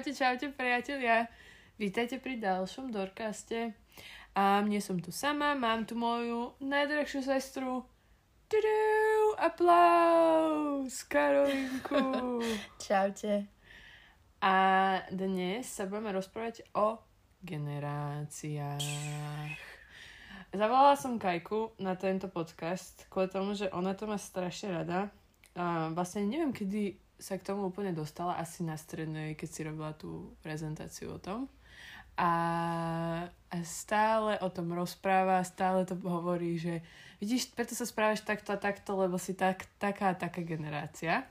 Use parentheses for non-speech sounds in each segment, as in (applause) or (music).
Čaute, čaute priatelia. Vítajte pri ďalšom Dorkaste. A mne som tu sama, mám tu moju najdrahšiu sestru. Tudú, aplaus, Karolinku. (laughs) Čaute. A dnes sa budeme rozprávať o generáciách. Zavolala som Kajku na tento podcast kvôli tomu, že ona to má strašne rada. A vlastne neviem, kedy sa k tomu úplne dostala, asi na strednej, keď si robila tú prezentáciu o tom. A, a stále o tom rozpráva, stále to hovorí, že vidíš, preto sa správaš takto a takto, lebo si tak, taká a taká generácia.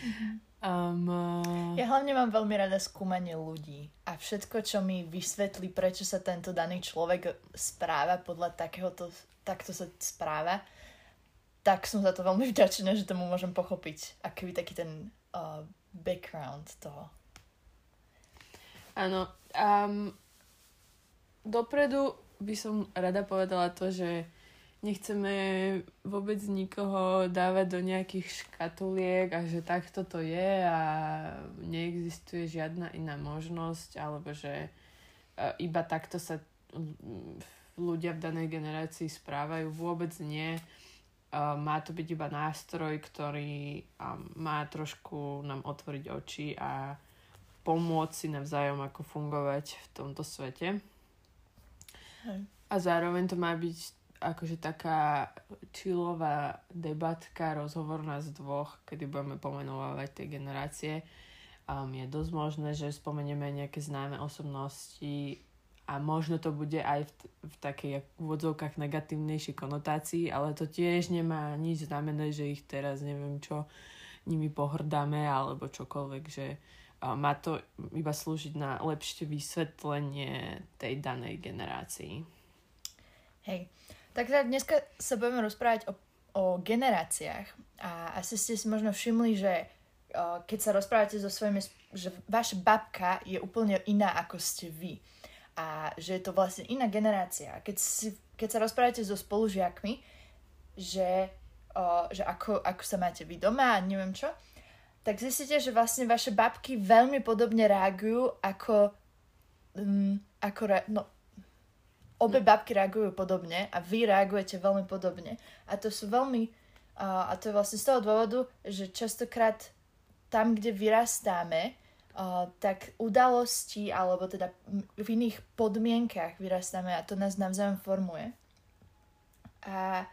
Mm-hmm. Um, ja hlavne mám veľmi rada skúmanie ľudí a všetko, čo mi vysvetlí, prečo sa tento daný človek správa podľa takéhoto, takto sa správa, tak som za to veľmi vďačná, že tomu môžem pochopiť. Aký taký ten uh, background toho. Áno. Um, dopredu by som rada povedala to, že nechceme vôbec nikoho dávať do nejakých škatuliek a že takto to je a neexistuje žiadna iná možnosť alebo že uh, iba takto sa ľudia v danej generácii správajú. Vôbec nie má to byť iba nástroj, ktorý má trošku nám otvoriť oči a pomôcť si navzájom, ako fungovať v tomto svete. Hej. A zároveň to má byť akože taká chillová debatka, rozhovor nás dvoch, kedy budeme pomenovať tie generácie. Um, je dosť možné, že spomenieme nejaké známe osobnosti a možno to bude aj v, v takej úvodzovkách negatívnejšej konotácii, ale to tiež nemá nič znamené, že ich teraz neviem čo nimi pohrdáme alebo čokoľvek, že má to iba slúžiť na lepšie vysvetlenie tej danej generácii. Hej, tak teda dneska sa budeme rozprávať o, o generáciách. A asi ste si možno všimli, že keď sa rozprávate so svojimi, že vaša babka je úplne iná ako ste vy a že je to vlastne iná generácia. Keď, si, keď sa rozprávate so spolužiakmi, že, o, že ako, ako sa máte vy doma a neviem čo, tak zistíte, že vlastne vaše babky veľmi podobne reagujú ako, um, ako re, no, obe babky reagujú podobne a vy reagujete veľmi podobne. A to sú veľmi, uh, a to je vlastne z toho dôvodu, že častokrát tam, kde vyrastáme, tak udalosti alebo teda v iných podmienkach vyrastáme a to nás navzájom formuje. A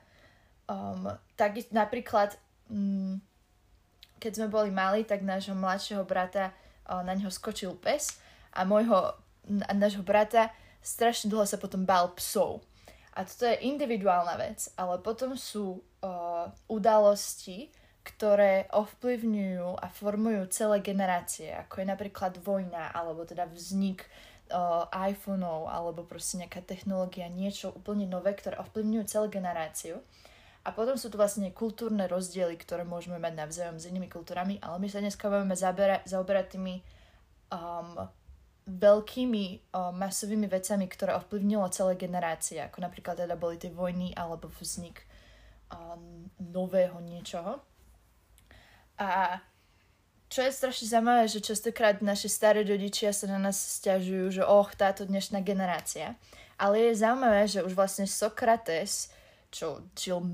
um, tak napríklad, um, keď sme boli mali, tak nášho mladšieho brata uh, na neho skočil pes a môjho, nášho brata strašne dlho sa potom bál psov. A toto je individuálna vec, ale potom sú uh, udalosti, ktoré ovplyvňujú a formujú celé generácie, ako je napríklad vojna, alebo teda vznik uh, iPhoneov, alebo proste nejaká technológia, niečo úplne nové, ktoré ovplyvňujú celú generáciu. A potom sú tu vlastne kultúrne rozdiely, ktoré môžeme mať navzájom s inými kultúrami, ale my sa dneska budeme zaoberať tými um, veľkými uh, masovými vecami, ktoré ovplyvnilo celé generácie, ako napríklad teda boli tie vojny alebo vznik um, nového niečoho. A čo je strašne zaujímavé, že častokrát naši starí rodičia sa na nás stiažujú, že och, táto dnešná generácia. Ale je zaujímavé, že už vlastne Sokrates, čo žil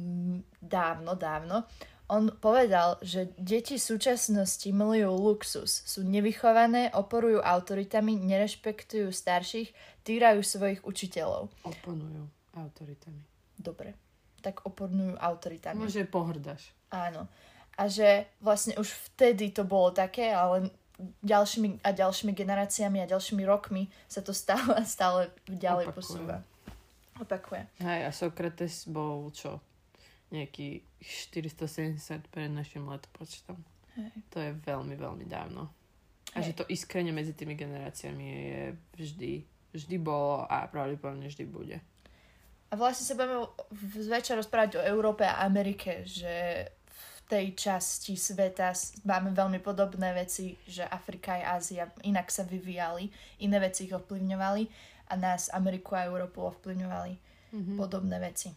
dávno, dávno, on povedal, že deti súčasnosti milujú luxus, sú nevychované, oporujú autoritami, nerešpektujú starších, týrajú svojich učiteľov. Oponujú autoritami. Dobre, tak oponujú autoritami. Môže pohrdaš. Áno a že vlastne už vtedy to bolo také, ale ďalšími a ďalšími generáciami a ďalšími rokmi sa to stále a (laughs) stále ďalej Opakuje. posúva. Opakuje. Hej, a Sokrates bol čo? Nejaký 470 pred našim letopočtom. Hej. To je veľmi, veľmi dávno. A Hej. že to iskrenie medzi tými generáciami je vždy, vždy bolo a pravdepodobne vždy bude. A vlastne sa budeme zväčša rozprávať o Európe a Amerike, že tej časti sveta máme veľmi podobné veci, že Afrika a Ázia inak sa vyvíjali, iné veci ich ovplyvňovali a nás, Ameriku a Európu ovplyvňovali mm-hmm. podobné veci.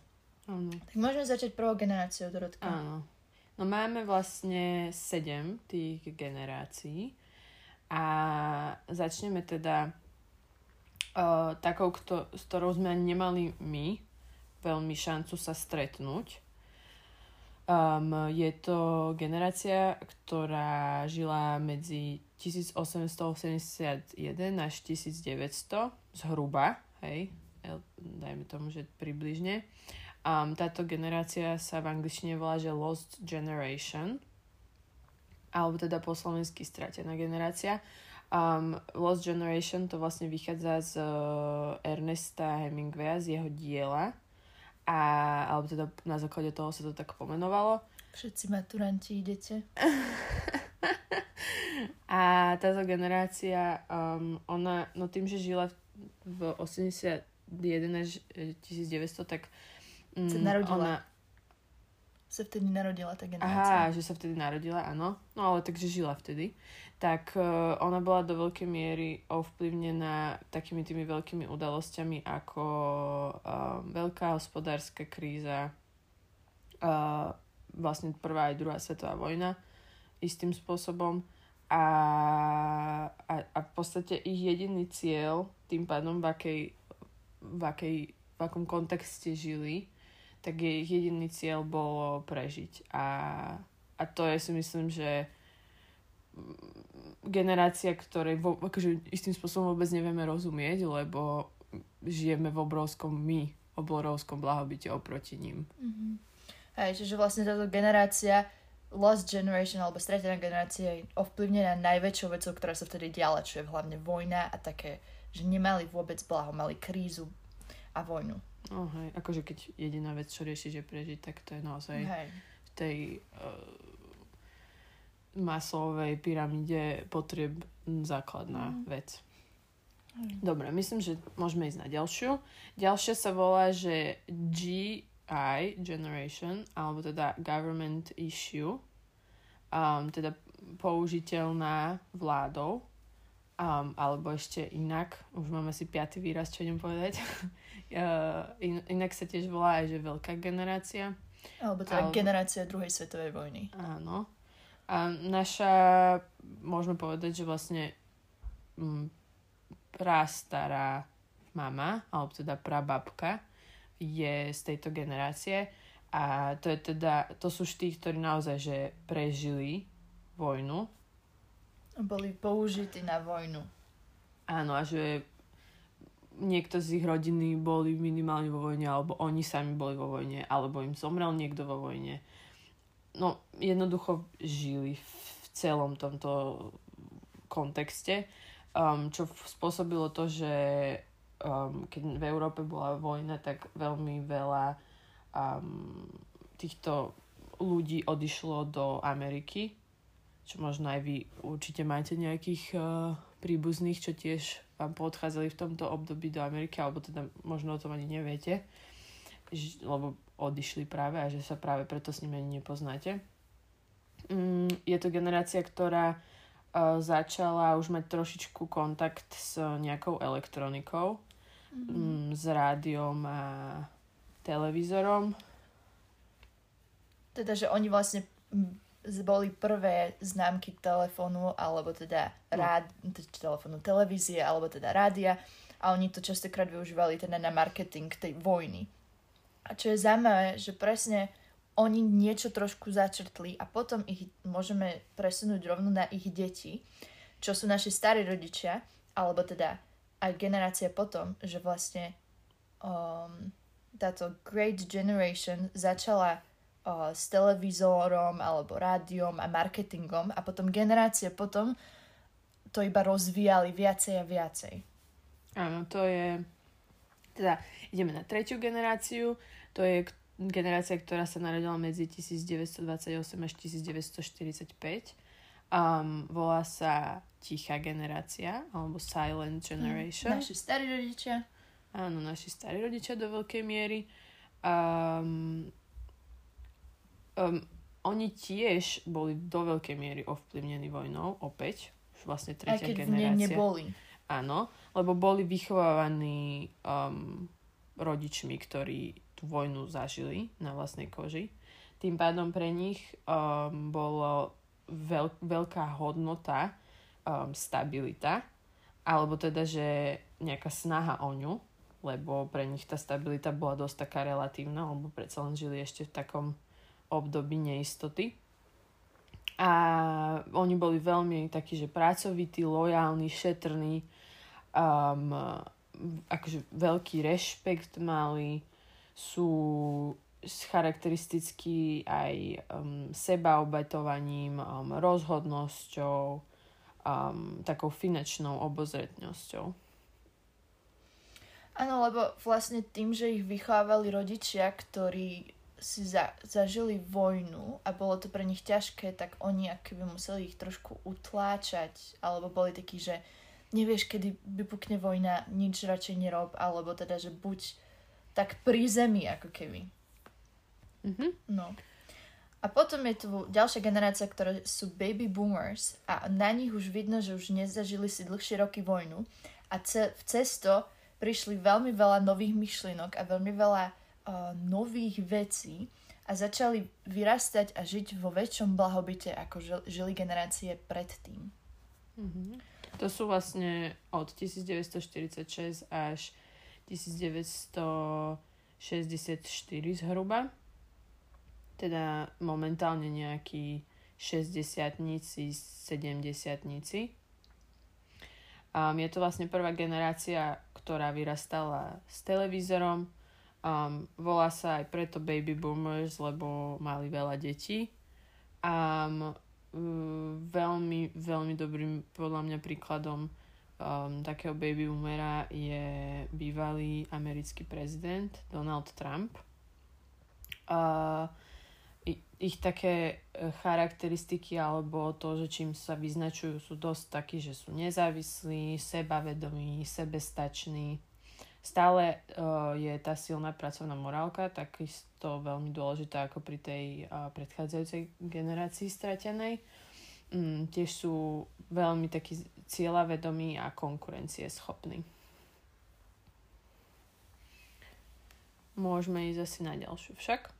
Ano. Tak môžeme začať prvou generáciou, Dorotka. Áno. No máme vlastne sedem tých generácií A začneme teda uh, takou, kto, s ktorou sme nemali my veľmi šancu sa stretnúť. Um, je to generácia, ktorá žila medzi 1881 až 1900 zhruba, hej, dajme tomu, že približne. Um, táto generácia sa v angličtine volá, že Lost Generation, alebo teda po slovensky stratená generácia. Um, Lost Generation to vlastne vychádza z uh, Ernesta Hemingwaya, z jeho diela, a, alebo teda na základe toho sa to tak pomenovalo. Všetci maturanti idete. (laughs) a táto generácia, um, ona, no tým, že žila v 81 až 1900, tak um, sa narodila. ona... Sa vtedy narodila tá generácia. Aha, že sa vtedy narodila, áno. No ale takže žila vtedy tak uh, ona bola do veľkej miery ovplyvnená takými tými veľkými udalosťami ako uh, veľká hospodárska kríza, uh, vlastne prvá aj druhá svetová vojna istým spôsobom a, a, a v podstate ich jediný cieľ tým pádom v akej, v akej v akom kontexte žili, tak je ich jediný cieľ bolo prežiť. A, a to je si myslím, že generácia, ktorej vo, akože istým spôsobom vôbec nevieme rozumieť, lebo žijeme v obrovskom my, obrovskom blahobite oproti ním. Mm-hmm. Hej, čiže vlastne táto generácia Lost Generation alebo stratená generácia je ovplyvnená najväčšou vecou, ktorá sa vtedy diala, čo je hlavne vojna a také, že nemali vôbec blaho, mali krízu a vojnu. Oh, hej, akože keď jediná vec, čo rieši, že prežiť, tak to je naozaj hej. v tej uh, masovej pyramíde potrieb základná mm. vec. Mm. Dobre, myslím, že môžeme ísť na ďalšiu. Ďalšia sa volá, že GI Generation, alebo teda Government Issue, um, teda použiteľná vládou, um, alebo ešte inak, už máme asi piatý výraz, čo idem povedať. (laughs) uh, in, inak sa tiež volá aj, že veľká generácia. Alebo teda alebo... generácia druhej svetovej vojny. Áno. A naša, môžeme povedať, že vlastne m, mm, prastará mama, alebo teda prababka, je z tejto generácie a to je teda, to sú tí, ktorí naozaj, že prežili vojnu. Boli použití na vojnu. Áno, a že niekto z ich rodiny boli minimálne vo vojne, alebo oni sami boli vo vojne, alebo im zomrel niekto vo vojne no jednoducho žili v celom tomto kontexte, um, čo spôsobilo to, že um, keď v Európe bola vojna, tak veľmi veľa um, týchto ľudí odišlo do Ameriky, čo možno aj vy určite máte nejakých uh, príbuzných, čo tiež vám podchádzali v tomto období do Ameriky, alebo teda možno o tom ani neviete, lebo odišli práve a že sa práve preto s nimi ani nepoznáte. Mm, je to generácia, ktorá uh, začala už mať trošičku kontakt s nejakou elektronikou, mm-hmm. um, s rádiom a televízorom. Teda, že oni vlastne boli prvé známky telefónu, alebo teda no. rád, telefónu, televízie, alebo teda rádia a oni to častokrát využívali teda na marketing tej vojny. A čo je zaujímavé, že presne oni niečo trošku začrtli a potom ich môžeme presunúť rovno na ich deti, čo sú naši starí rodičia, alebo teda aj generácia potom, že vlastne um, táto Great Generation začala uh, s televízorom alebo rádiom a marketingom a potom generácie potom to iba rozvíjali viacej a viacej. Áno, to je teda ideme na tretiu generáciu, to je generácia, ktorá sa narodila medzi 1928 až 1945. Um, volá sa Tichá generácia, alebo Silent Generation. Mm, naši starí rodičia. Áno, naši starí rodičia do veľkej miery. Um, um, oni tiež boli do veľkej miery ovplyvnení vojnou, opäť, už vlastne tretia Aj keď generácia. v neboli. Áno, lebo boli vychovávaní um, rodičmi, ktorí tú vojnu zažili na vlastnej koži. Tým pádom pre nich um, bolo veľ, veľká hodnota um, stabilita, alebo teda, že nejaká snaha o ňu, lebo pre nich tá stabilita bola dosť taká relatívna, lebo predsa len žili ešte v takom období neistoty. A oni boli veľmi takí, že pracovití, lojálni, šetrní, um, akože veľký rešpekt mali, sú charakteristickí aj um, sebaobetovaním, um, rozhodnosťou, um, takou finančnou obozretnosťou. Áno, lebo vlastne tým, že ich vychovávali rodičia, ktorí si za, zažili vojnu a bolo to pre nich ťažké, tak oni akoby museli ich trošku utláčať, alebo boli takí, že nevieš, kedy vypukne vojna, nič radšej nerob, alebo teda, že buď tak pri zemi, ako keby. Mm-hmm. No. A potom je tu ďalšia generácia, ktoré sú baby boomers a na nich už vidno, že už nezažili si dlhšie roky vojnu a ce- v cesto prišli veľmi veľa nových myšlienok a veľmi veľa nových vecí a začali vyrastať a žiť vo väčšom blahobite, ako žil- žili generácie predtým. Mm-hmm. To sú vlastne od 1946 až 1964 zhruba teda momentálne nejakí 60-tníci, 70-tníci. Um, je to vlastne prvá generácia, ktorá vyrastala s televízorom. Um, volá sa aj preto baby boomers, lebo mali veľa detí. Um, veľmi, veľmi dobrým podľa mňa príkladom um, takého baby boomera je bývalý americký prezident Donald Trump. Uh, ich také e, charakteristiky alebo to, že čím sa vyznačujú, sú dosť takí, že sú nezávislí, sebavedomí, sebestační. Stále uh, je tá silná pracovná morálka takisto veľmi dôležitá ako pri tej uh, predchádzajúcej generácii stratenej. Mm, tiež sú veľmi takí cieľavedomí a konkurencieschopní. Môžeme ísť asi na ďalšiu však.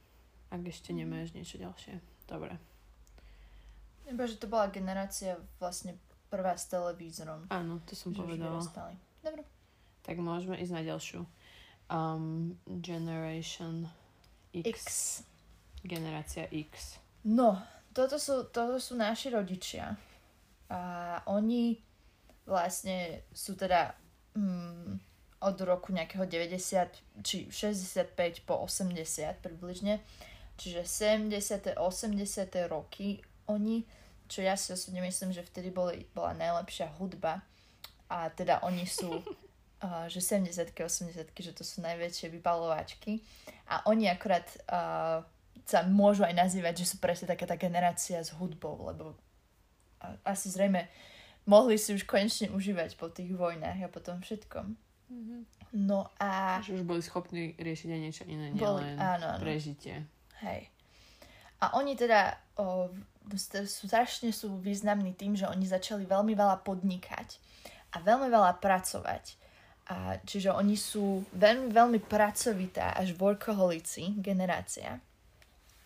Ak ešte nemáš niečo ďalšie. Dobre. Iba, že to bola generácia vlastne prvá s televízorom. Áno, to som povedala. Dobre. Tak môžeme ísť na ďalšiu. Um, Generation X. X. Generácia X. No, toto sú, toto sú naši rodičia. A oni vlastne sú teda mm, od roku nejakého 90 či 65 po 80 približne Čiže 70. 80. roky oni, čo ja si osobne myslím, že vtedy boli, bola najlepšia hudba a teda oni sú (laughs) že 70 80 že to sú najväčšie vypalovačky a oni akorát uh, sa môžu aj nazývať, že sú presne taká tá generácia s hudbou, lebo asi zrejme mohli si už konečne užívať po tých vojnách a po tom všetkom. Mm-hmm. No a... Že už boli schopní riešiť aj niečo iné, nielen prežitie. Hej. A oni teda o, sú, strašne sú významní tým, že oni začali veľmi veľa podnikať a veľmi veľa pracovať. A, čiže oni sú veľmi, veľmi pracovitá až workoholici generácia,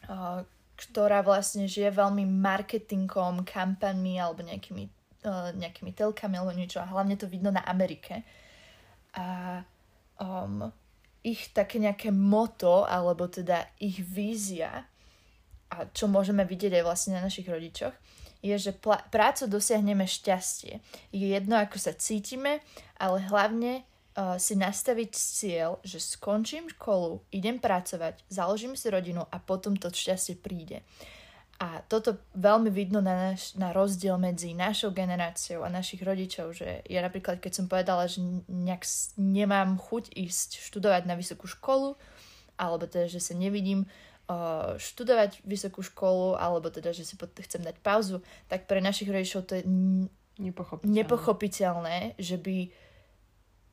o, ktorá vlastne žije veľmi marketingom, kampaňmi alebo nejakými, o, nejakými telkami alebo niečo. A hlavne to vidno na Amerike. A um, ich také nejaké moto, alebo teda ich vízia, a čo môžeme vidieť aj vlastne na našich rodičoch, je, že pl- prácu dosiahneme šťastie. Je jedno, ako sa cítime, ale hlavne uh, si nastaviť cieľ, že skončím školu, idem pracovať, založím si rodinu a potom to šťastie príde. A toto veľmi vidno na, naš, na rozdiel medzi našou generáciou a našich rodičov, že ja napríklad, keď som povedala, že nejak nemám chuť ísť študovať na vysokú školu, alebo teda, že sa nevidím uh, študovať vysokú školu, alebo teda, že si chcem dať pauzu, tak pre našich rodičov to je nepochopiteľné, nepochopiteľné že by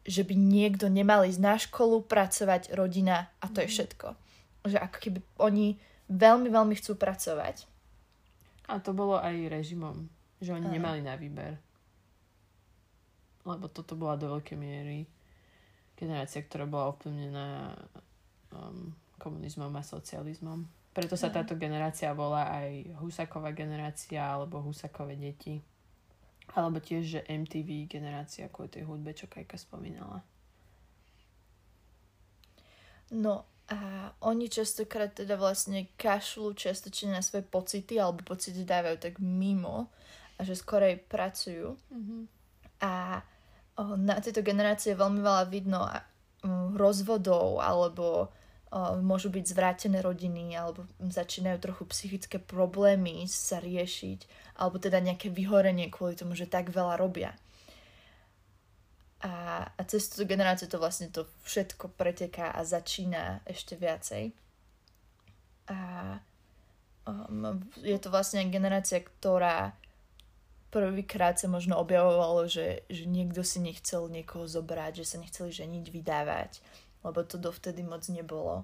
že by niekto nemal ísť na školu, pracovať, rodina a to mm. je mhm. všetko. Že ako keby oni veľmi, veľmi chcú pracovať a to bolo aj režimom, že oni Aha. nemali na výber. Lebo toto bola do veľkej miery generácia, ktorá bola ovplyvnená um, komunizmom a socializmom. Preto sa táto generácia volá aj Husaková generácia alebo Husakové deti. Alebo tiež, že MTV generácia, ako tej hudbe, čo Kajka spomínala. No a oni častokrát teda vlastne kašľú častočne na svoje pocity alebo pocity dávajú tak mimo a že skorej pracujú. Mm-hmm. A o, na tejto generácie veľmi veľa vidno um, rozvodov alebo môžu byť zvrátené rodiny alebo začínajú trochu psychické problémy sa riešiť alebo teda nejaké vyhorenie kvôli tomu, že tak veľa robia. A, a cez túto generáciu to vlastne to všetko preteká a začína ešte viacej. A um, je to vlastne generácia, ktorá prvýkrát sa možno objavovalo, že, že niekto si nechcel niekoho zobrať, že sa nechceli ženiť, vydávať, lebo to dovtedy moc nebolo.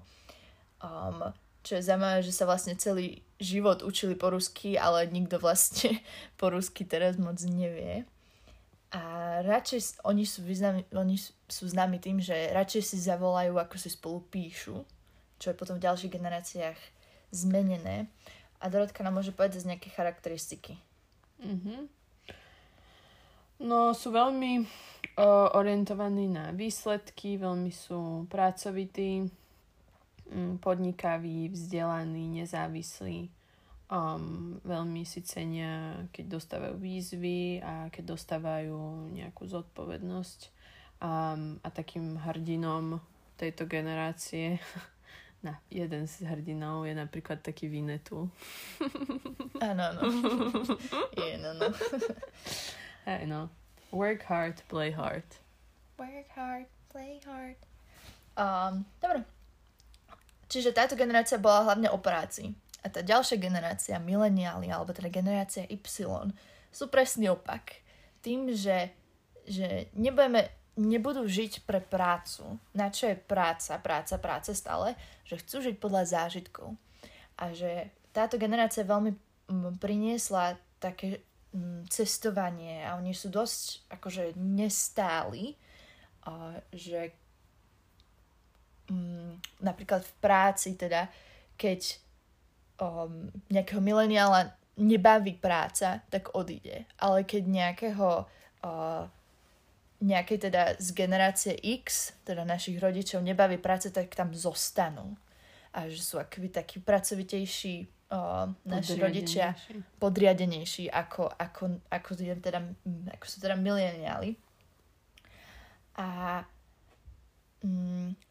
Um, čo je zaujímavé, že sa vlastne celý život učili po rusky, ale nikto vlastne (laughs) po rusky teraz moc nevie. A radšej oni sú, významní, oni sú známi tým, že radšej si zavolajú, ako si spolu píšu, čo je potom v ďalších generáciách zmenené. A Dorotka nám môže povedať z nejaké charakteristiky. Mm-hmm. No, sú veľmi o, orientovaní na výsledky, veľmi sú pracovití, mm, podnikaví, vzdelaní, nezávislí um, veľmi si cenia, keď dostávajú výzvy a keď dostávajú nejakú zodpovednosť. Um, a takým hrdinom tejto generácie, (laughs) na, jeden z hrdinov je napríklad taký Vinetu. Áno, áno. (laughs) je, no, no. Hey, no. Work hard, play hard. Work hard, play hard. Um, dobre. Čiže táto generácia bola hlavne o práci. A tá ďalšia generácia, mileniáli, alebo teda generácia Y, sú presný opak. Tým, že, že nebudeme, nebudú žiť pre prácu. Na čo je práca, práca, práca stále? Že chcú žiť podľa zážitkov. A že táto generácia veľmi priniesla také cestovanie a oni sú dosť akože nestáli, a že mm, napríklad v práci teda, keď um, nejakého mileniála nebaví práca, tak odíde. Ale keď nejakého uh, nejakej teda z generácie X, teda našich rodičov, nebaví práca, tak tam zostanú. A že sú akoby takí pracovitejší uh, naši rodičia, podriadenejší ako, ako, ako, teda, ako sú teda mileniáli. A mm,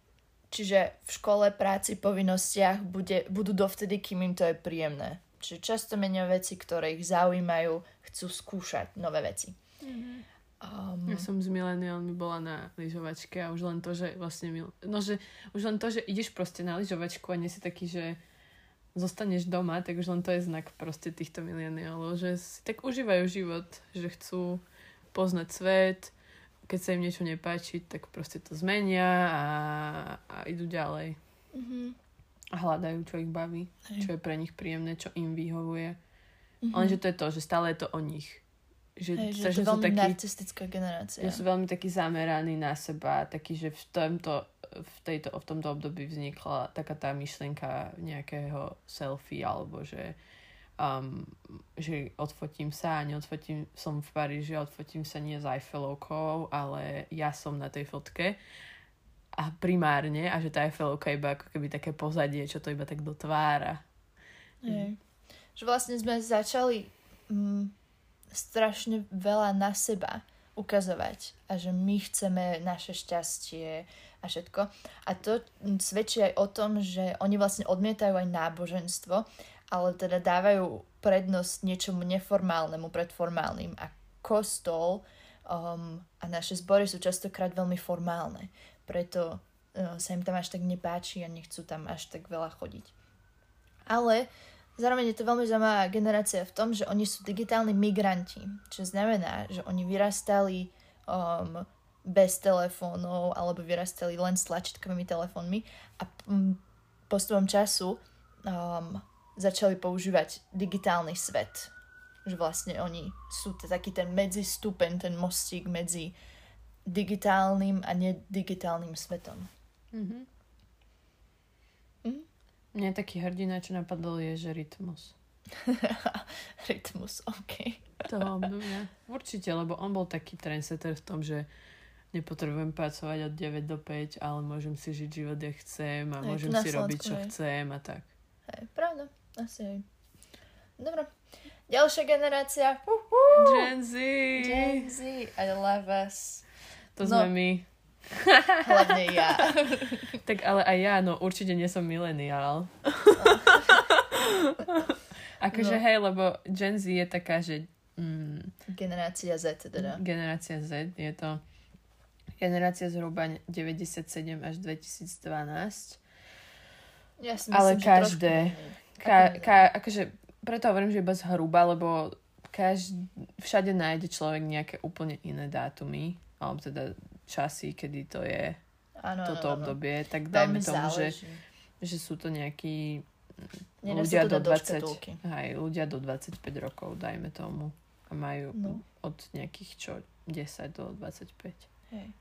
Čiže v škole, práci, povinnostiach bude, budú dovtedy, kým im to je príjemné. Čiže často menia veci, ktoré ich zaujímajú, chcú skúšať nové veci. Mm-hmm. Um, ja som s mileniálmi bola na lyžovačke a už len to, že vlastne mil... no, že už len to, že ideš proste na lyžovačku a nie si taký, že zostaneš doma, tak už len to je znak proste týchto mileniálov, že si tak užívajú život, že chcú poznať svet, keď sa im niečo nepáči, tak proste to zmenia a, a idú ďalej. Mm-hmm. A hľadajú, čo ich baví, Hej. čo je pre nich príjemné, čo im vyhovuje. Mm-hmm. Lenže to je to, že stále je to o nich. Že, Hej, že to je veľmi taký, narcistická generácia. Že sú veľmi takí zameraní na seba, taký, že v tomto, v, tejto, v tomto období vznikla taká tá myšlienka nejakého selfie, alebo že um, že odfotím sa a neodfotím, som v Paríži, odfotím sa nie s Eiffelovkou, ale ja som na tej fotke a primárne a že tá Eiffelovka iba ako keby také pozadie, čo to iba tak dotvára. Je. Že vlastne sme začali mm, strašne veľa na seba ukazovať a že my chceme naše šťastie a všetko. A to svedčí aj o tom, že oni vlastne odmietajú aj náboženstvo ale teda dávajú prednosť niečomu neformálnemu pred formálnym a kostol um, a naše zbory sú častokrát veľmi formálne, preto uh, sa im tam až tak nepáči a nechcú tam až tak veľa chodiť. Ale zároveň je to veľmi zaujímavá generácia v tom, že oni sú digitálni migranti, čo znamená, že oni vyrastali um, bez telefónov alebo vyrastali len s tlačítkovými telefónmi a um, postupom času um, začali používať digitálny svet. Že vlastne oni sú t- taký ten medzistupeň, ten mostík medzi digitálnym a nedigitálnym svetom. Mm-hmm. Mm? Mne taký hrdina, čo napadol, je, že rytmus. (laughs) Rytmus, OK. Toho obdobia. Určite, lebo on bol taký trendsetter v tom, že nepotrebujem pracovať od 9 do 5, ale môžem si žiť život, jak chcem a Hej, môžem si robiť, čo hej. chcem a tak. Hej, pravda, asi aj. Dobre. Ďalšia generácia. Gen Z! Gen Z, I love us. To No. sme my. (laughs) Hlavne ja. (laughs) Tak ale aj ja, no určite nie som mileniál. (laughs) akože No. hej, lebo Gen Z je taká, že mm, Generácia Z teda. generácia Z, je to generácia zhruba 97 až 2012. Ja si myslím, Ale každé. trošku. Ka, ka, akože, preto hovorím, že iba zhruba, lebo každý, všade nájde človek nejaké úplne iné dátumy, alebo teda časy, kedy to je Áno, toto áno. obdobie, tak Veľmi dajme tomu, že, záleží. že sú to nejakí ľudia sa to do dať do 20, škatulky. aj ľudia do 25 rokov, dajme tomu. A majú No. od nejakých čo, 10 do 25. Hej.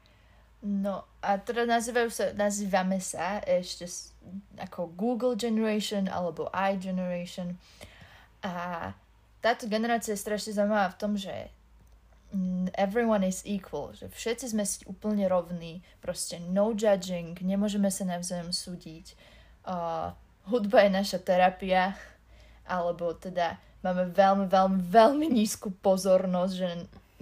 No a teda nazývajú sa, nazývame sa ešte ako Google Generation alebo I Generation. A táto generácia je strašne zaujímavá v tom, že mm, everyone is equal, že všetci sme si úplne rovní, proste no judging, nemôžeme sa navzájom súdiť. Uh, hudba je naša terapia, alebo teda máme veľmi, veľmi, veľmi nízku pozornosť, že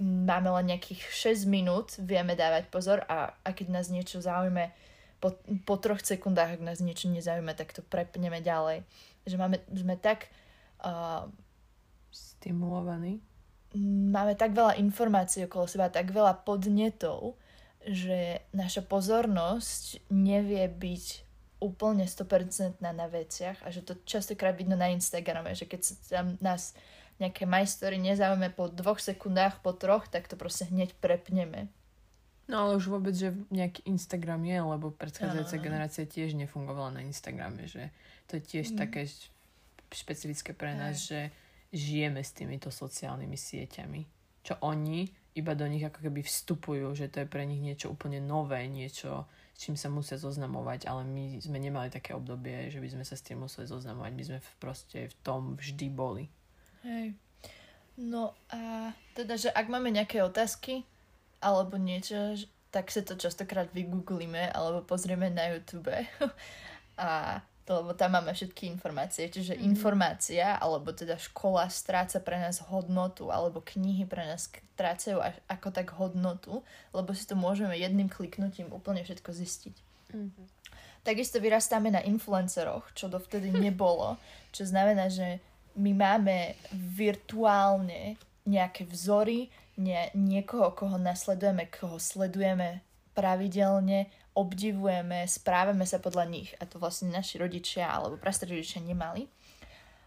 máme len nejakých 6 minút, vieme dávať pozor a, a keď nás niečo zaujme, po, po troch sekundách, ak nás niečo nezaujíma, tak to prepneme ďalej. Že máme, sme tak uh, Stimulovaný. máme tak veľa informácií okolo seba, tak veľa podnetov, že naša pozornosť nevie byť úplne 100% na veciach a že to častokrát vidno na Instagrame, že keď sa tam nás nejaké majstory nezaujme po dvoch sekundách, po troch, tak to proste hneď prepneme. No ale už vôbec, že nejaký Instagram je, lebo predchádzajúca áno. generácia tiež nefungovala na Instagrame, že to je tiež Mm. také špecifické pre nás, že žijeme s týmito sociálnymi sieťami. Čo oni iba do nich ako keby vstupujú, že to je pre nich niečo úplne nové, niečo, s čím sa musia zoznamovať, ale my sme nemali také obdobie, že by sme sa s tým museli zoznamovať. My sme v, proste v tom vždy boli. Hej. No a teda, že ak máme nejaké otázky alebo niečo, tak sa to častokrát vygooglíme alebo pozrieme na YouTube. (laughs) a to, lebo tam máme všetky informácie. Čiže Mhm. informácia, alebo teda škola stráca pre nás hodnotu, alebo knihy pre nás strácajú ako tak hodnotu, lebo si to môžeme jedným kliknutím úplne všetko zistiť. Takisto vyrastáme na influenceroch, čo dovtedy (laughs) nebolo, čo znamená, že my máme virtuálne nejaké vzory, nie, niekoho, koho nasledujeme, koho sledujeme pravidelne, obdivujeme, správame sa podľa nich. A to vlastne naši rodičia alebo prastrodičia nemali.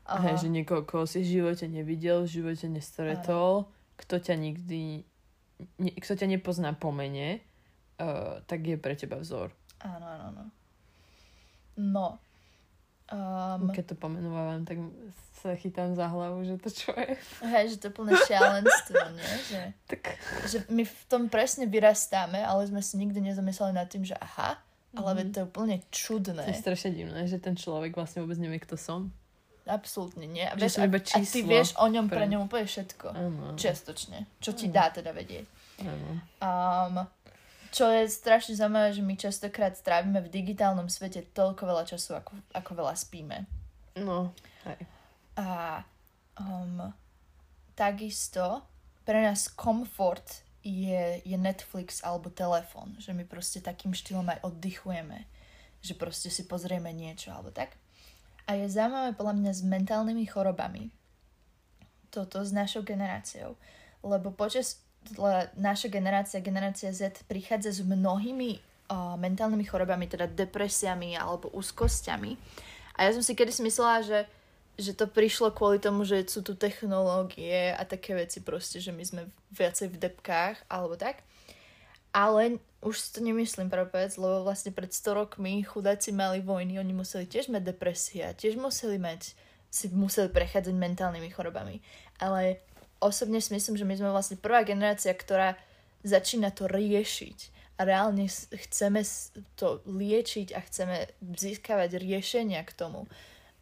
Uh, Hej, že niekoho, koho si v živote nevidel, v živote nestretol, kto ťa nikdy, ne, kto ťa nepozná po mene, uh, tak je pre teba vzor. Áno, áno, áno. No. Um, Keď to pomenovávam, tak sa chytám za hlavu, že to čo je. hej, že to je plné šialenstvo, nie? Že, (laughs) Tak že my v tom presne vyrastáme, ale sme si nikdy nezamysleli nad tým, že aha, ale veď to je úplne čudné. to je strašne divné, že ten človek vlastne vôbec nevie, kto som. Absolútne nie. A, vieš, iba a ty vieš o ňom pre- pre ňom úplne všetko. Áno, Čiastočne. Čo ti Áno. dá teda vedieť. áno. Um, čo je strašne zaujímavé, že my častokrát strávime v digitálnom svete toľko veľa času, ako, ako veľa spíme. No, hej. A um, takisto pre nás komfort je, je Netflix alebo telefón. Že my proste takým štýlom aj oddychujeme. Že proste si pozrieme niečo alebo tak. A je zaujímavé podľa mňa s mentálnymi chorobami. Toto s našou generáciou. Lebo počas naša generácia, generácia Z prichádza s mnohými uh, mentálnymi chorobami, teda depresiami alebo úzkosťami. A ja som si kedy myslela, že že to prišlo kvôli tomu, že sú tu technológie a také veci proste, že my sme viacej v depkách alebo tak. Ale už si to nemyslím pravdu povedz, lebo vlastne pred 100 rokmi chudáci mali vojny, oni museli tiež mať depresie a tiež museli mať, si museli prechádzať mentálnymi chorobami. Ale osobne si myslím, že my sme vlastne prvá generácia, ktorá začína to riešiť. A reálne chceme to liečiť a chceme získavať riešenia k tomu.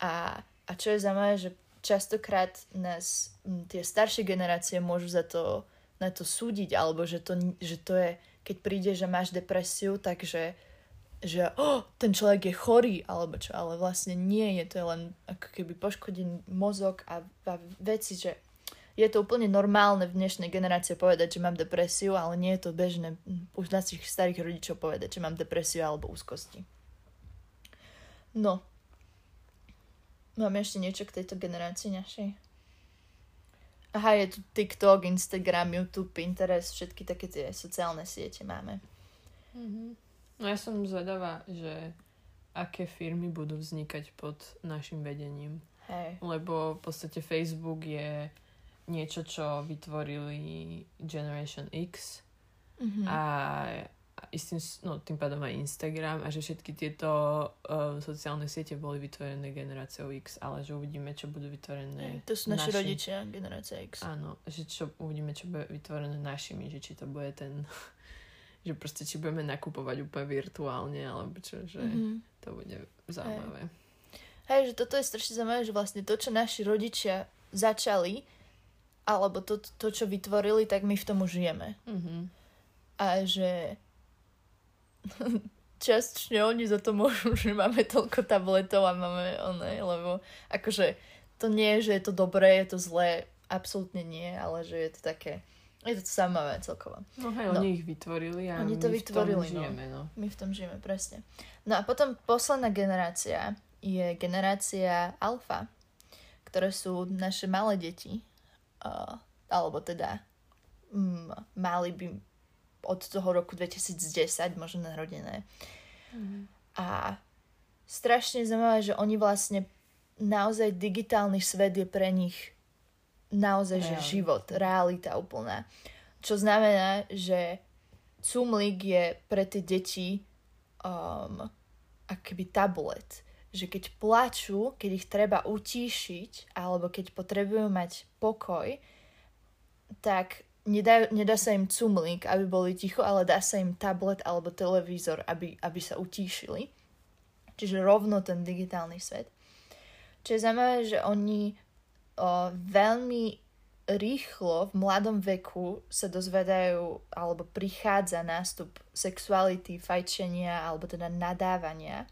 A, a čo je zaujímavé, že častokrát nás tie staršie generácie môžu za to, na to súdiť, alebo že to, že to je, keď príde, že máš depresiu, takže že oh, ten človek je chorý, alebo čo, ale vlastne nie je, to je len ako keby poškodený mozog a, a veci, že je to úplne normálne v dnešnej generácii povedať, že mám depresiu, ale nie je to bežné už našich starých rodičov povedať, že mám depresiu alebo úzkosti. No. Máme ešte niečo k tejto generácii našej? Aha, je tu TikTok, Instagram, YouTube, Pinterest, všetky také tie sociálne siete máme. Mm-hmm. No ja som zvedavá, že aké firmy budú vznikať pod našim vedením. Hej. Lebo v podstate Facebook je niečo, čo vytvorili Generation X Mhm. a istým, no, tým pádom aj Instagram a že všetky tieto uh, sociálne siete boli vytvorené generáciou X, ale že uvidíme, čo budú vytvorené To sú naši našim- rodičia, generácia X. Áno, že čo uvidíme, čo bude vytvorené našimi, že či to bude ten (laughs) že proste či budeme nakupovať úplne virtuálne, alebo čo, že Mhm. to bude zaujímavé. Hej, že toto je strašne zaujímavé, že vlastne to, čo naši rodičia začali, alebo to, to, čo vytvorili, tak my v tom už žijeme. Mhm. A že (laughs) častočne oni za to môžu, že máme toľko tabletov a máme oné, lebo akože to nie je, že je to dobré, je to zlé, absolútne nie, ale že je to také, je to zaujímavé celkovo. No hej, No. oni ich vytvorili a Oni my to v tom vytvorili, no. žijeme, no. My v tom žijeme, presne. No a potom posledná generácia je generácia alfa, ktoré sú naše malé deti. Uh, alebo teda um, mali by od toho roku 2010 možno narodené. A strašne zaujímavé, že oni vlastne naozaj digitálny svet je pre nich naozaj že Realita. život, realita úplná. Čo znamená, že cumlík je pre tie deti um, akoby tablet. Že keď plačú, keď ich treba utíšiť, alebo keď potrebujú mať pokoj, tak nedá, nedá sa im cumlík, aby boli ticho, ale dá sa im tablet alebo televízor, aby, aby sa utíšili. Čiže rovno ten digitálny svet. Čo je zaujímavé, že oni o, veľmi rýchlo v mladom veku sa dozvedajú alebo prichádza nástup sexuality, fajčenia alebo teda nadávania,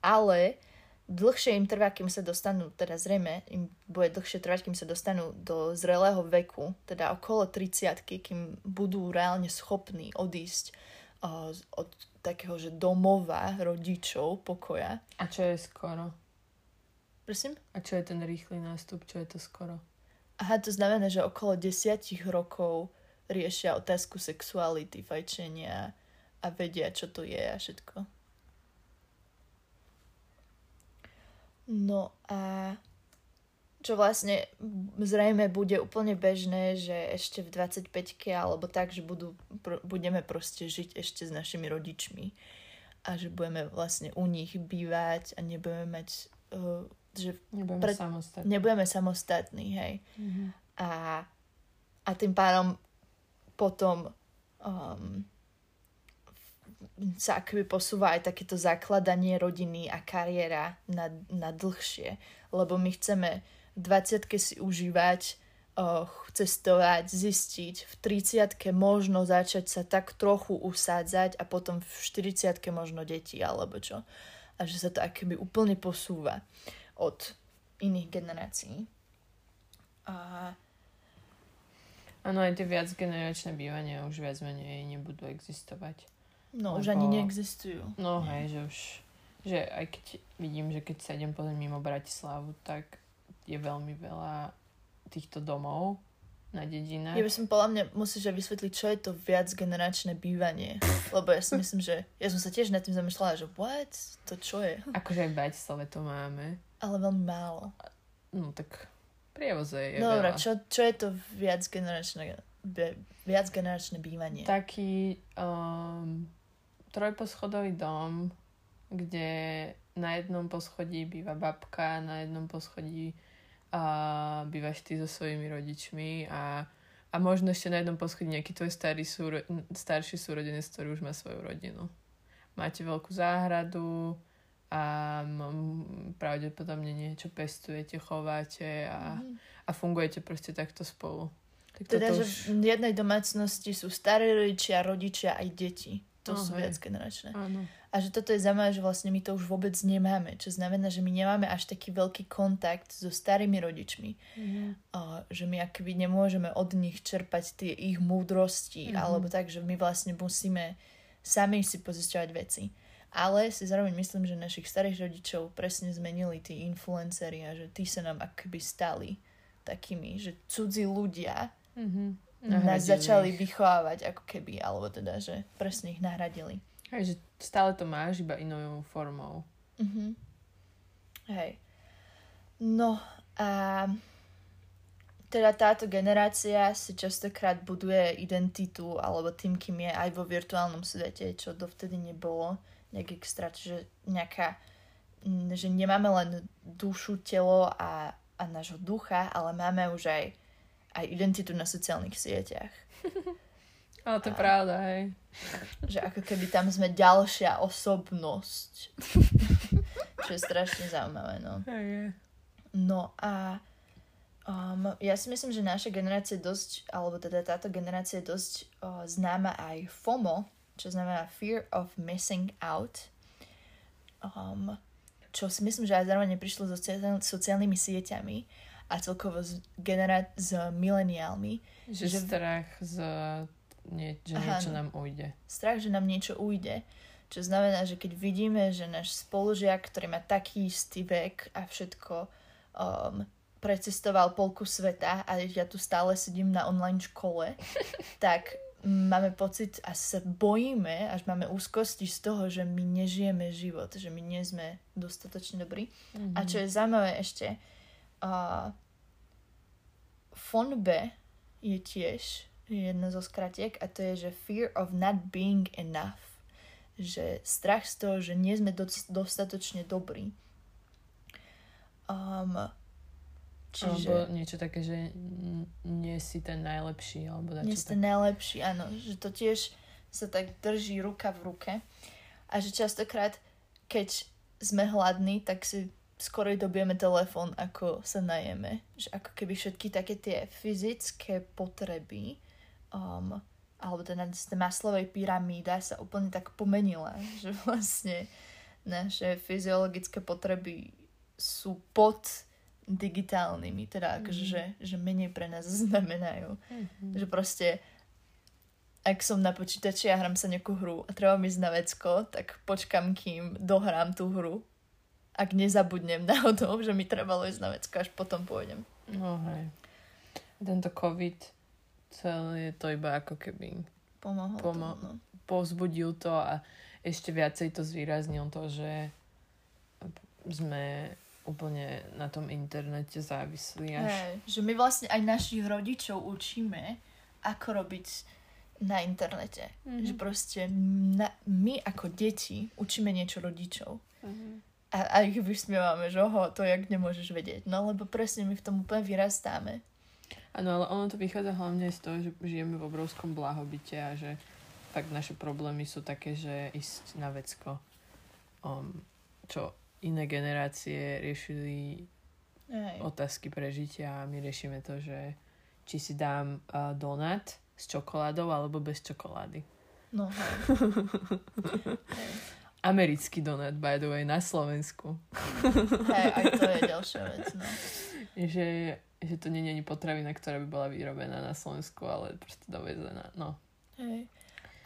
ale dlhšie im trvá, kým sa dostanú, teda zrejme im bude dlhšie trvať, kým sa dostanú do zrelého veku, teda okolo 30 kým budú reálne schopní odísť o, od takého, že domova rodičov, pokoja. A čo je skoro? Prosím? A čo je ten rýchly nástup? Čo je to skoro? Aha, to znamená, že okolo desiatich rokov riešia otázku sexuality, fajčenia a vedia, čo to je a všetko. No a čo vlastne zrejme bude úplne bežné, že ešte v 25-ke alebo tak, že budú, pr- budeme proste žiť ešte s našimi rodičmi a že budeme vlastne u nich bývať a nebudeme mať, uh, že Nebudeme Pre- samostatní. nebudeme samostatní, hej Mhm. a, a tým pádom potom um, sa akoby posúva aj takéto zakladanie rodiny a kariéra na, na dlhšie. Lebo my chceme v 20 si užívať, uh, cestovať, zistiť, v 30 možno začať sa tak trochu usádzať a potom v 40 možno deti alebo čo. A že sa to akoby úplne posúva od iných generácií. Áno, aj tie viacgeneračné bývania už viac menej nebudú existovať. No, už ani neexistujú. No hej, že už... Že aj keď vidím, že keď sa idem pozrieť mimo Bratislavu, tak je veľmi veľa týchto domov na dedinách. Ja by som podľa mňa musíš aj vysvetliť, čo je to viacgeneračné bývanie. Lebo ja si (laughs) myslím, že ja som sa tiež nad tým zamýšľala, že what? To čo je? Akože aj v Bratislave to máme. Ale veľmi málo. No tak prievoze je No veľa. čo, čo je to viacgeneračné, be- viacgeneračné bývanie? Taký um, trojposchodový dom, kde na jednom poschodí býva babka, na jednom poschodí uh, bývaš ty so svojimi rodičmi a, a možno ešte na jednom poschodí nejaký tvoj starý súro, starší súrodenec, ktorý už má svoju rodinu. Máte veľkú záhradu, a pravdepodobne niečo pestujete, chováte a, Mhm. a fungujete proste takto spolu. Tak Teda, toto že už... v jednej domácnosti sú starí rodičia, rodičia aj deti. To No, sú hej. viac generačné. Áno. A že toto je zaujímavé, že vlastne my to už vôbec nemáme. Čo znamená, že my nemáme až taký veľký kontakt so starými rodičmi. Mhm. A že my akoby nemôžeme od nich čerpať tie ich múdrosti. Mhm. Alebo tak, že my vlastne musíme sami si pozisťovať veci. Ale si zároveň myslím, že našich starých rodičov presne zmenili tí influenceri a že tí sa nám akoby stali takými, že cudzí ľudia Nás začali vychovávať ako keby, alebo teda, že presne ich nahradili. Hej, že stále to máš iba inou formou. Mhm. Hej. No a teda táto generácia si častokrát buduje identitu alebo tým, kým je aj vo virtuálnom svete, čo dovtedy nebolo nejak extra, že nejaká, že nemáme len dušu, telo a, a nášho ducha, ale máme už aj, aj identitu na sociálnych sieťach. (laughs) Ale to je pravda, hej. že ako keby tam sme ďalšia osobnosť. (laughs) Čo je strašne zaujímavé, no. Hej. No a um, ja si myslím, že naša generácia je dosť, alebo teda táto generácia je dosť uh, známa aj FOMO, čo znamená Fear of Missing Out. Um, čo si myslím, že aj zároveň prišlo so sociál- sociálnymi sieťami a celkovo s, generá- s mileniálmi. Že, Že- strach z nie, že Aha, niečo no. nám ujde. strach, že nám niečo ujde. Čo znamená, že keď vidíme, že náš spolužiak, ktorý má taký istý vek a všetko um, precestoval polku sveta a ja tu stále sedím na online škole, (laughs) tak máme pocit a sa bojíme, až máme úzkosti z toho, že my nežijeme život, že my nie sme dostatočne dobrí. Mhm. A čo je zaujímavé ešte, uh, FONBE je tiež jedna zo skratiek a to je, že fear of not being enough. Že strach z toho, že nie sme dos- dostatočne dobrí. Um, čiže Alebo niečo také, že nie si ten najlepší, alebo nie dačo ste najlepší, áno. Že to tiež sa tak drží ruka v ruke. A že častokrát, keď sme hladní, tak si skorej dobijeme telefón, ako sa najeme. Že ako keby všetky také tie fyzické potreby um, alebo teda z maslovej pyramída sa úplne tak pomenila, (laughs) že vlastne naše fyziologické potreby sú pod digitálnymi, teda akože, Mhm. že, že menej pre nás (laughs) znamenajú. Mhm. Že proste ak som na počítači a hrám sa nejakú hru a treba mi ísť na vecko, tak počkam, kým dohrám tú hru. Ak nezabudnem náhodou, (laughs) že mi trebalo ísť na vecko, až potom pôjdem. No hej. Tento COVID celé je to iba ako keby Pomohlo Pomo- to, no. povzbudil to a ešte viacej to zvýraznil to, že sme úplne na tom internete závislí až. Hej, že my vlastne aj našich rodičov učíme, ako robiť na internete. Mhm. Že proste na, my ako deti učíme niečo rodičov. Mhm. A, a ich vysmievame, že oho, to jak nemôžeš vedieť. No lebo presne my v tom úplne vyrastáme. Áno, ale ono to vychádza hlavne z toho, že žijeme v obrovskom blahobite a že fakt naše problémy sú také, že ísť na vecko, um, čo iné generácie riešili Hej. otázky prežitia a my riešime to, že či si dám uh, donut s čokoládou alebo bez čokolády. No. (laughs) Americký donut, by the way, na Slovensku. Hej, aj to je (laughs) ďalšia vec, no. Že, že to nie je ani potravina, ktorá by bola vyrobená na Slovensku, ale proste dovezená. No. Hej.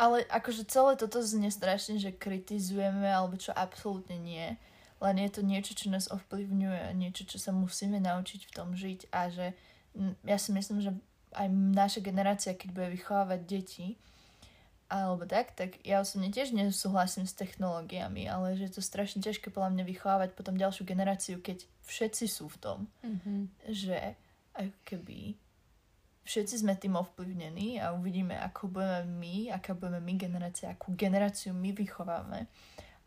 Ale akože celé toto znie strašne, že kritizujeme, alebo čo absolútne nie. Len je to niečo, čo nás ovplyvňuje a niečo, čo sa musíme naučiť v tom žiť a že ja si myslím, že aj naša generácia, keď bude vychovávať deti, alebo tak, tak ja osobne tiež nesúhlasím s technológiami, ale že je to strašne ťažké podľa mňa vychovávať potom ďalšiu generáciu, keď všetci sú v tom Mm-hmm. že ako keby všetci sme tým ovplyvnení a uvidíme, ako budeme my, aká budeme my generácia, akú generáciu my vychováme.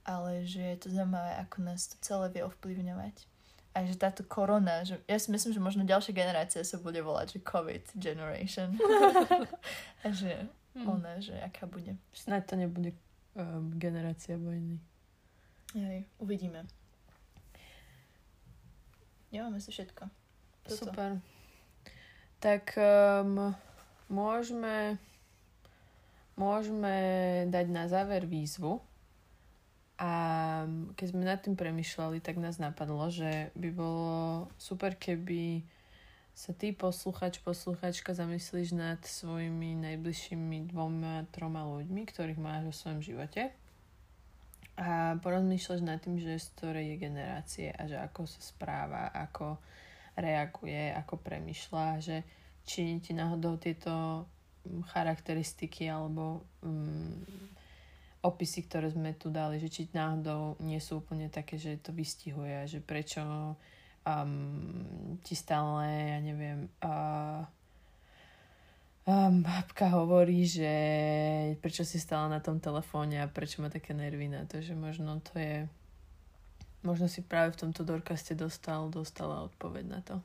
Ale že je to zaujímavé, ako nás to celé vie ovplyvňovať. A že táto korona, že ja si myslím, že možno ďalšia generácia sa bude volať, že COVID generation. (laughs) a že Hmm. ona, že aká bude. Snáď to nebude um, generácia vojny. Hej, uvidíme. Nemáme si všetko. Toto. Super. Tak um, môžeme, môžeme dať na záver výzvu. A keď sme nad tým premyšľali, tak nás napadlo, že by bolo super, keby sa ty, posluchač, posluchačka, zamyslíš nad svojimi najbližšími dvoma, troma ľuďmi, ktorých máš vo svojom živote? A porozmýšľaš nad tým, že z ktorej je generácie a že ako sa správa, ako reaguje, ako premyšľa, že či ti náhodou tieto mm, charakteristiky alebo um, opisy, ktoré sme tu dali, že či náhodou nie sú úplne také, že to vystihuje, že prečo um, ti stále, ja neviem, uh, um, babka hovorí, že prečo si stala na tom telefóne a prečo má také nervy na to, že možno to je možno si práve v tomto Dorkaste dostal, dostala odpoveď na to.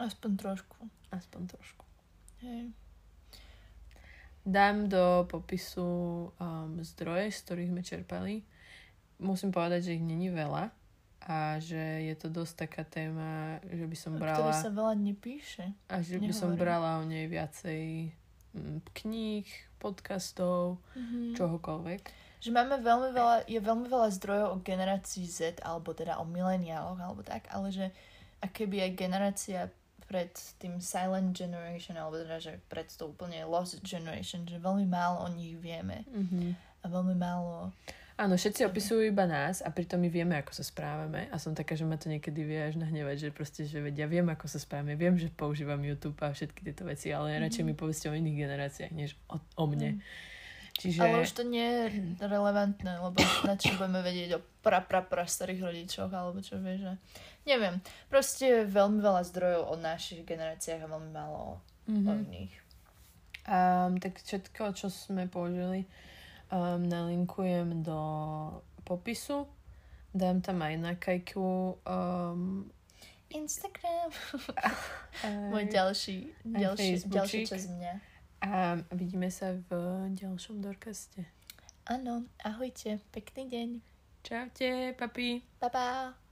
Aspoň trošku. Aspoň trošku. Hej. Dám do popisu um, zdroje, z ktorých sme čerpali. Musím povedať, že ich není veľa a že je to dosť taká téma, že by som brala... ktorej sa veľa nepíše. A že by som brala o nej viacej mm, kníh, podcastov, Mhm. čohokoľvek. Že máme veľmi veľa, je veľmi veľa zdrojov o generácii Z, alebo teda o mileniáloch, alebo tak, ale že a keby aj generácia pred tým silent generation, alebo teda, že pred to úplne lost generation, že veľmi málo o nich vieme Mm-hmm. a veľmi málo Áno, všetci opisujú iba nás a pritom my vieme, ako sa správame a som taká, že ma to niekedy vie až nahnevať, že proste, že vedia, viem, ako sa správame, viem, že používam YouTube a všetky tieto veci, ale radšej mi povedzte o iných generáciách, než o, o mne. Čiže... Ale už to nie je relevantné, lebo na čo budeme vedieť o pra, pra, pra starých rodičoch, alebo čo vieš, že... Neviem. Proste veľmi veľa zdrojov o našich generáciách a veľmi málo Mhm. o iných. Um, tak všetko, čo sme použili, um, nalinkujem do popisu. Dám tam aj na kajku um, Instagram. (laughs) aj- Môj ďalší, ďalší, ďalší čas mňa. a vidíme sa v ďalšom Dorkaste. Áno, ahojte, pekný deň. Čaute, papi. Pa, pa.